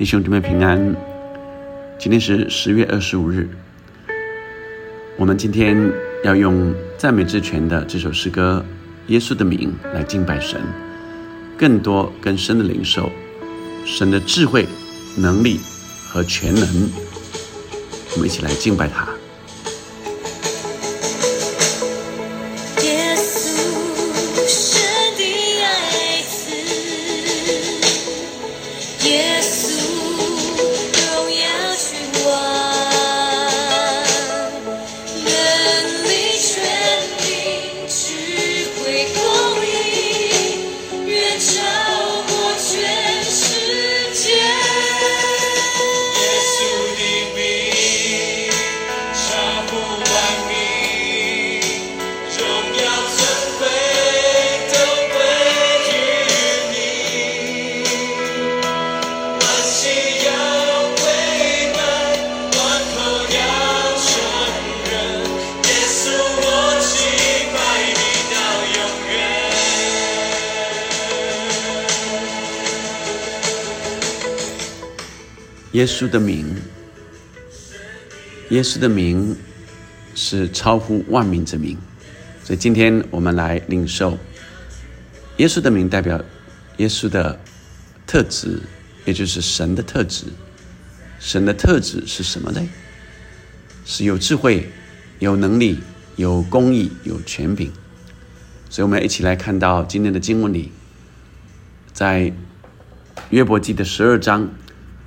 弟兄姊妹平安，今天是十月二十五日。我们今天要用赞美之泉的这首诗歌《耶稣的名》来敬拜神，更多更深的领受神的智慧、能力和全能。我们一起来敬拜他。耶稣的名，耶稣的名是超乎万民之名，所以今天我们来领受耶稣的名，代表耶稣的特质，也就是神的特质。神的特质是什么呢？是有智慧、有能力、有公义、有权柄。所以，我们一起来看到今天的经文里，在约伯记的十二章。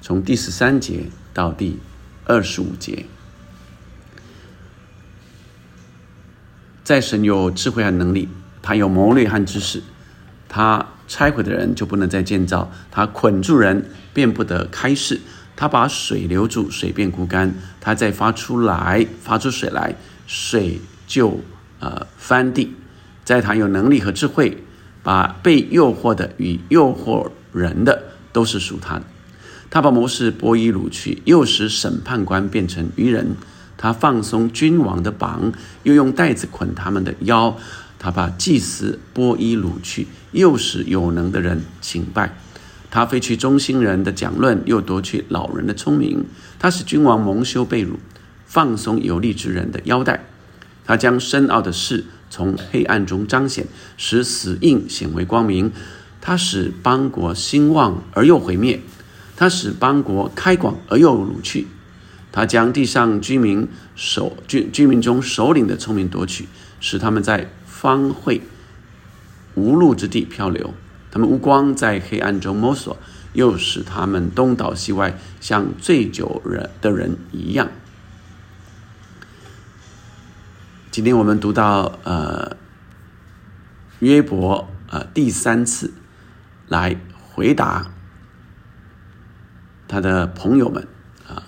从第十三节到第二十五节，在神有智慧和能力，他有谋略和知识，他拆毁的人就不能再建造，他捆住人便不得开释，他把水留住，水便枯干，他再发出来，发出水来，水就呃翻地，在他有能力和智慧，把被诱惑的与诱惑人的都是属他的。他把谋士波伊掳去，又使审判官变成愚人。他放松君王的绑，又用带子捆他们的腰。他把祭司波伊掳去，又使有能的人请拜。他废去中心人的讲论，又夺去老人的聪明。他使君王蒙羞被辱，放松有力之人的腰带。他将深奥的事从黑暗中彰显，使死印显为光明。他使邦国兴旺而又毁灭。他使邦国开广而又掳去，他将地上居民首居居民中首领的聪明夺取，使他们在方会无路之地漂流，他们无光在黑暗中摸索，又使他们东倒西歪，像醉酒人的人一样。今天我们读到呃约伯呃第三次来回答。他的朋友们啊，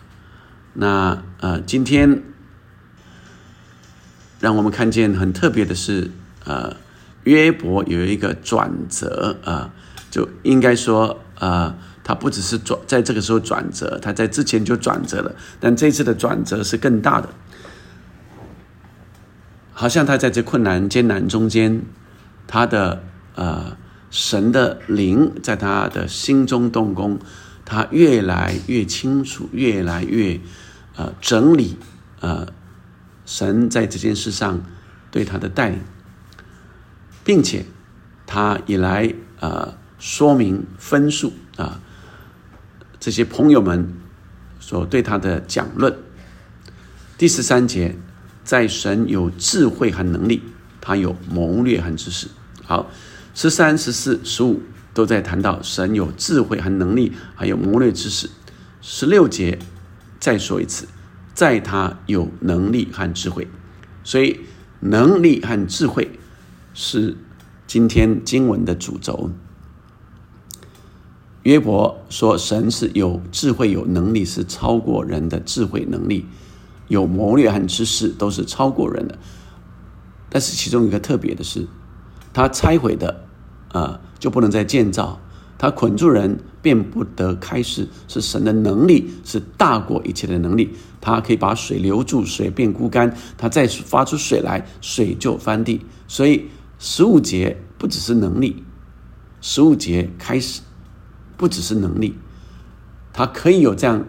那呃，今天让我们看见很特别的是，呃，约伯有一个转折啊，就应该说啊，他不只是转在这个时候转折，他在之前就转折了，但这次的转折是更大的，好像他在这困难艰难中间，他的呃神的灵在他的心中动工。他越来越清楚，越来越呃整理呃神在这件事上对他的带领，并且他也来呃说明分数啊这些朋友们所对他的讲论。第十三节，在神有智慧和能力，他有谋略和知识。好，十三、十四、十五。都在谈到神有智慧和能力，还有谋略知识。十六节再说一次，在他有能力和智慧，所以能力和智慧是今天经文的主轴。约伯说，神是有智慧、有能力，是超过人的智慧能力；有谋略和知识，都是超过人的。但是其中一个特别的是，他拆毁的。啊，就不能再建造。他捆住人，便不得开始。是神的能力，是大过一切的能力。他可以把水留住，水变枯干。他再发出水来，水就翻地。所以十五节不只是能力，十五节开始不只是能力，他可以有这样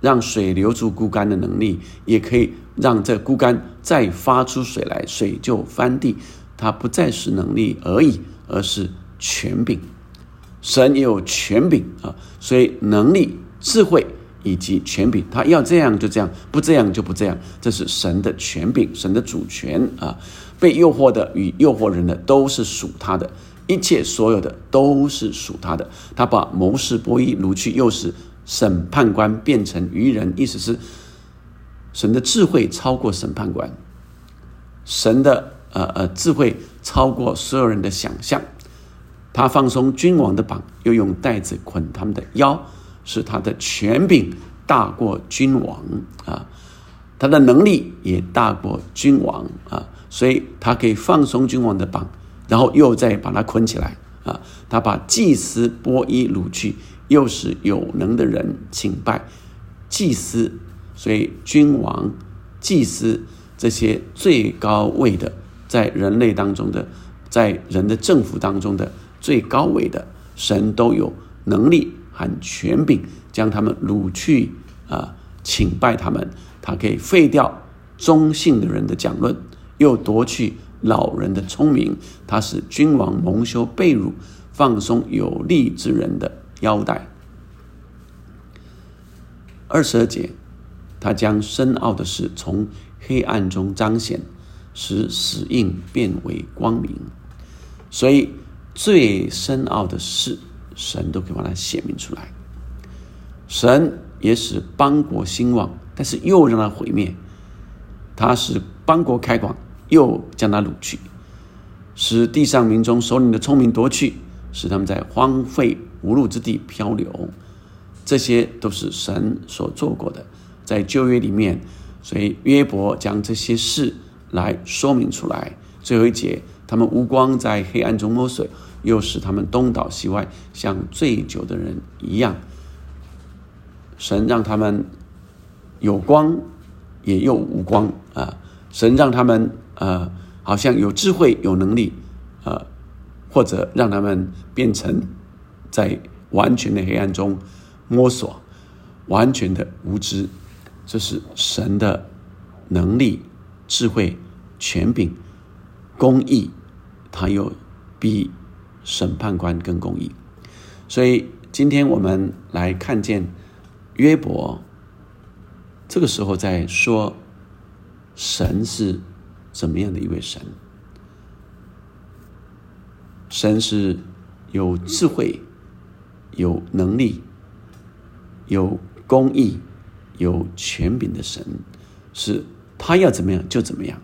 让水留住枯干的能力，也可以让这枯干再发出水来，水就翻地。它不再是能力而已，而是权柄。神也有权柄啊，所以能力、智慧以及权柄，他要这样就这样，不这样就不这样。这是神的权柄，神的主权啊。被诱惑的与诱惑人的都是属他的，一切所有的都是属他的。他把谋士剥衣掳去，又使审判官变成愚人，意思是神的智慧超过审判官，神的呃呃智慧超过所有人的想象。他放松君王的绑，又用带子捆他们的腰，使他的权柄大过君王啊，他的能力也大过君王啊。所以他可以放松君王的绑，然后又再把他捆起来啊！他把祭司波伊掳去，又是有能的人请拜祭司。所以君王、祭司这些最高位的，在人类当中的，在人的政府当中的最高位的神，都有能力和权柄，将他们掳去啊，请拜他们。他可以废掉中性的人的讲论。又夺去老人的聪明，他使君王蒙羞被辱，放松有力之人的腰带。二十二节，他将深奥的事从黑暗中彰显，使死印变为光明。所以最深奥的事，神都可以把它显明出来。神也使邦国兴旺，但是又让它毁灭。他使邦国开广。又将它掳去，使地上民众首领的聪明夺去，使他们在荒废无路之地漂流。这些都是神所做过的，在旧约里面，所以约伯将这些事来说明出来。最后一节，他们无光在黑暗中摸索，又使他们东倒西歪，像醉酒的人一样。神让他们有光，也又无光啊！神让他们。呃，好像有智慧、有能力，呃，或者让他们变成在完全的黑暗中摸索，完全的无知，这是神的能力、智慧、权柄、公义，他又比审判官跟公义。所以今天我们来看见约伯，这个时候在说神是。怎么样的一位神？神是有智慧、有能力、有公义、有权柄的神，是他要怎么样就怎么样。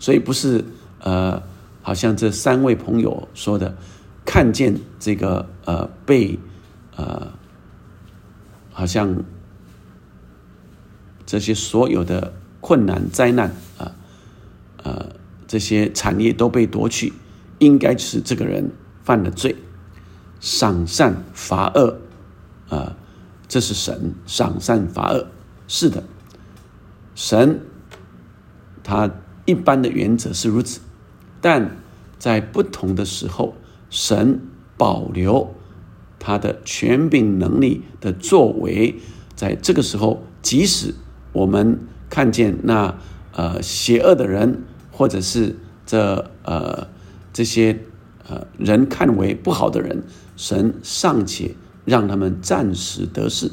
所以不是呃，好像这三位朋友说的，看见这个呃被呃，好像这些所有的困难灾难啊。呃，这些产业都被夺去，应该是这个人犯了罪，赏善罚恶，啊，这是神赏善罚恶，是的，神他一般的原则是如此，但在不同的时候，神保留他的权柄能力的作为，在这个时候，即使我们看见那呃邪恶的人。或者是这呃这些呃人看为不好的人，神尚且让他们暂时得势，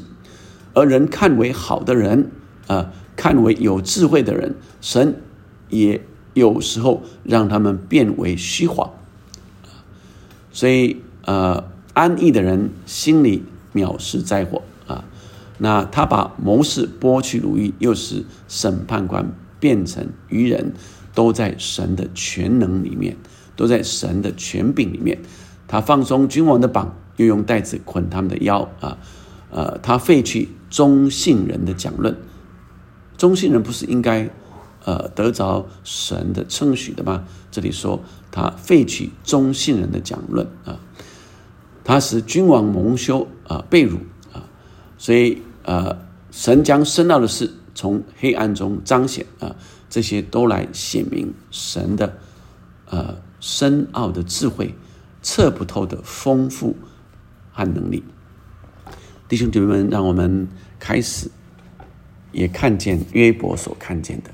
而人看为好的人，啊看为有智慧的人，神也有时候让他们变为虚晃，所以呃安逸的人心里藐视灾祸啊，那他把谋士剥去如意，又使审判官变成愚人。都在神的全能里面，都在神的权柄里面。他放松君王的绑，又用带子捆他们的腰啊，呃，他废去中性人的讲论。中性人不是应该呃得着神的称许的吗？这里说他废去中信人的讲论啊，他使君王蒙羞啊被辱啊，所以呃，神将深奥的事从黑暗中彰显啊。这些都来显明神的，呃，深奥的智慧，测不透的丰富和能力。弟兄姐妹们，让我们开始也看见约伯所看见的，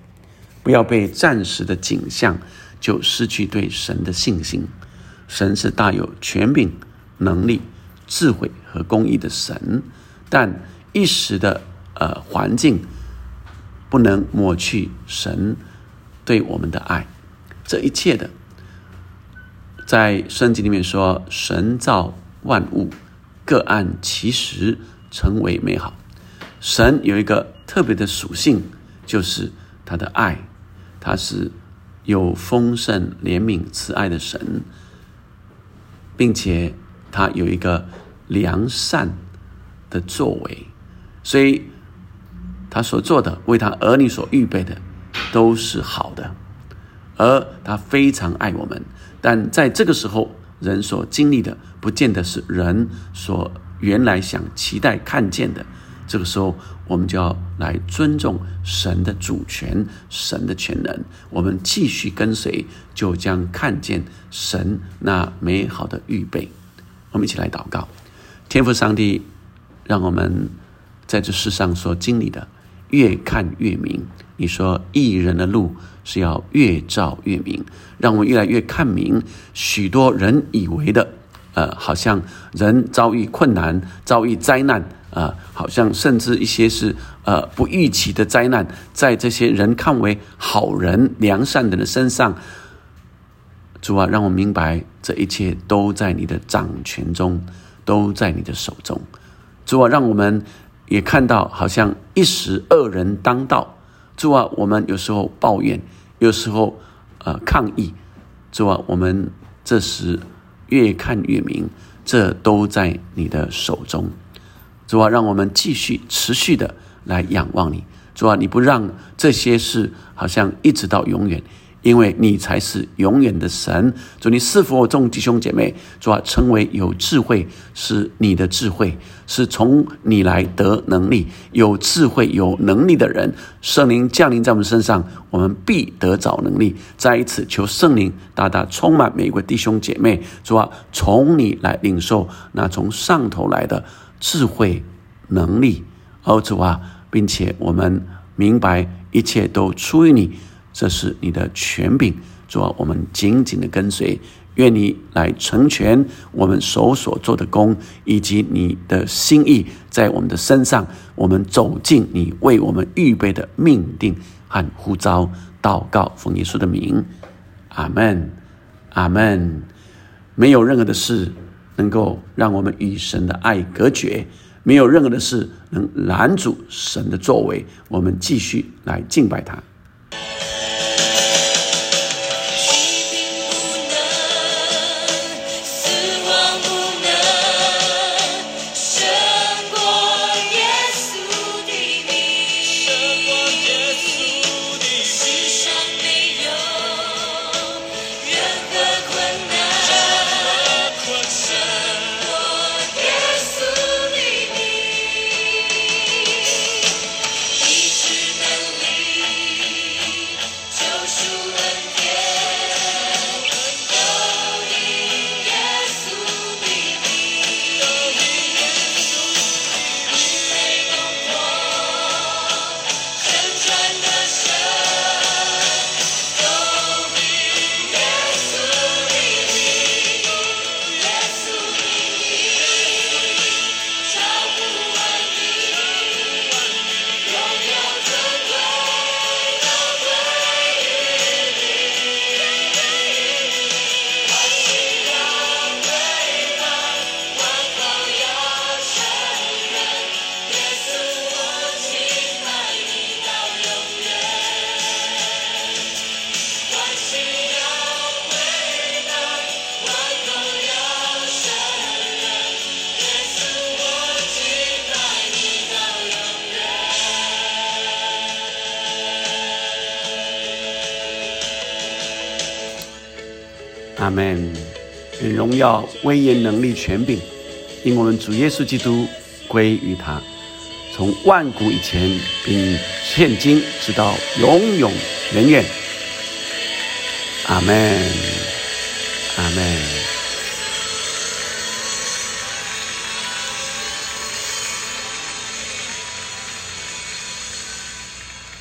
不要被暂时的景象就失去对神的信心。神是大有权柄、能力、智慧和公义的神，但一时的呃环境不能抹去神对我们的爱。这一切的，在圣经里面说，神造万物。各按其时成为美好。神有一个特别的属性，就是他的爱，他是有丰盛怜悯慈爱的神，并且他有一个良善的作为，所以他所做的为他儿女所预备的都是好的，而他非常爱我们，但在这个时候。人所经历的，不见得是人所原来想期待看见的。这个时候，我们就要来尊重神的主权、神的全能。我们继续跟随，就将看见神那美好的预备。我们一起来祷告：天父上帝，让我们在这世上所经历的，越看越明。你说，艺人的路是要越照越明，让我们越来越看明许多人以为的，呃，好像人遭遇困难、遭遇灾难，啊，好像甚至一些是呃不预期的灾难，在这些人看为好人、良善的人身上，主啊，让我明白这一切都在你的掌权中，都在你的手中。主啊，让我们也看到，好像一时恶人当道。主啊，我们有时候抱怨，有时候呃抗议。主啊，我们这时越看越明，这都在你的手中。主啊，让我们继续持续的来仰望你。主啊，你不让这些事好像一直到永远。因为你才是永远的神，主，你是否众弟兄姐妹，主啊，成为有智慧是你的智慧，是从你来得能力，有智慧有能力的人，圣灵降临在我们身上，我们必得找能力。再一次求圣灵大大充满每一位弟兄姐妹，主啊，从你来领受那从上头来的智慧能力，哦，主啊，并且我们明白一切都出于你。这是你的权柄，主啊，我们紧紧的跟随，愿你来成全我们手所做的功，以及你的心意在我们的身上。我们走进你为我们预备的命定和呼召，祷告奉耶稣的名，阿门，阿门。没有任何的事能够让我们与神的爱隔绝，没有任何的事能拦阻神的作为。我们继续来敬拜他。阿门。愿荣耀、威严、能力、权柄，因我们主耶稣基督归于他，从万古以前，并现今，直到永永远远。阿门。阿门。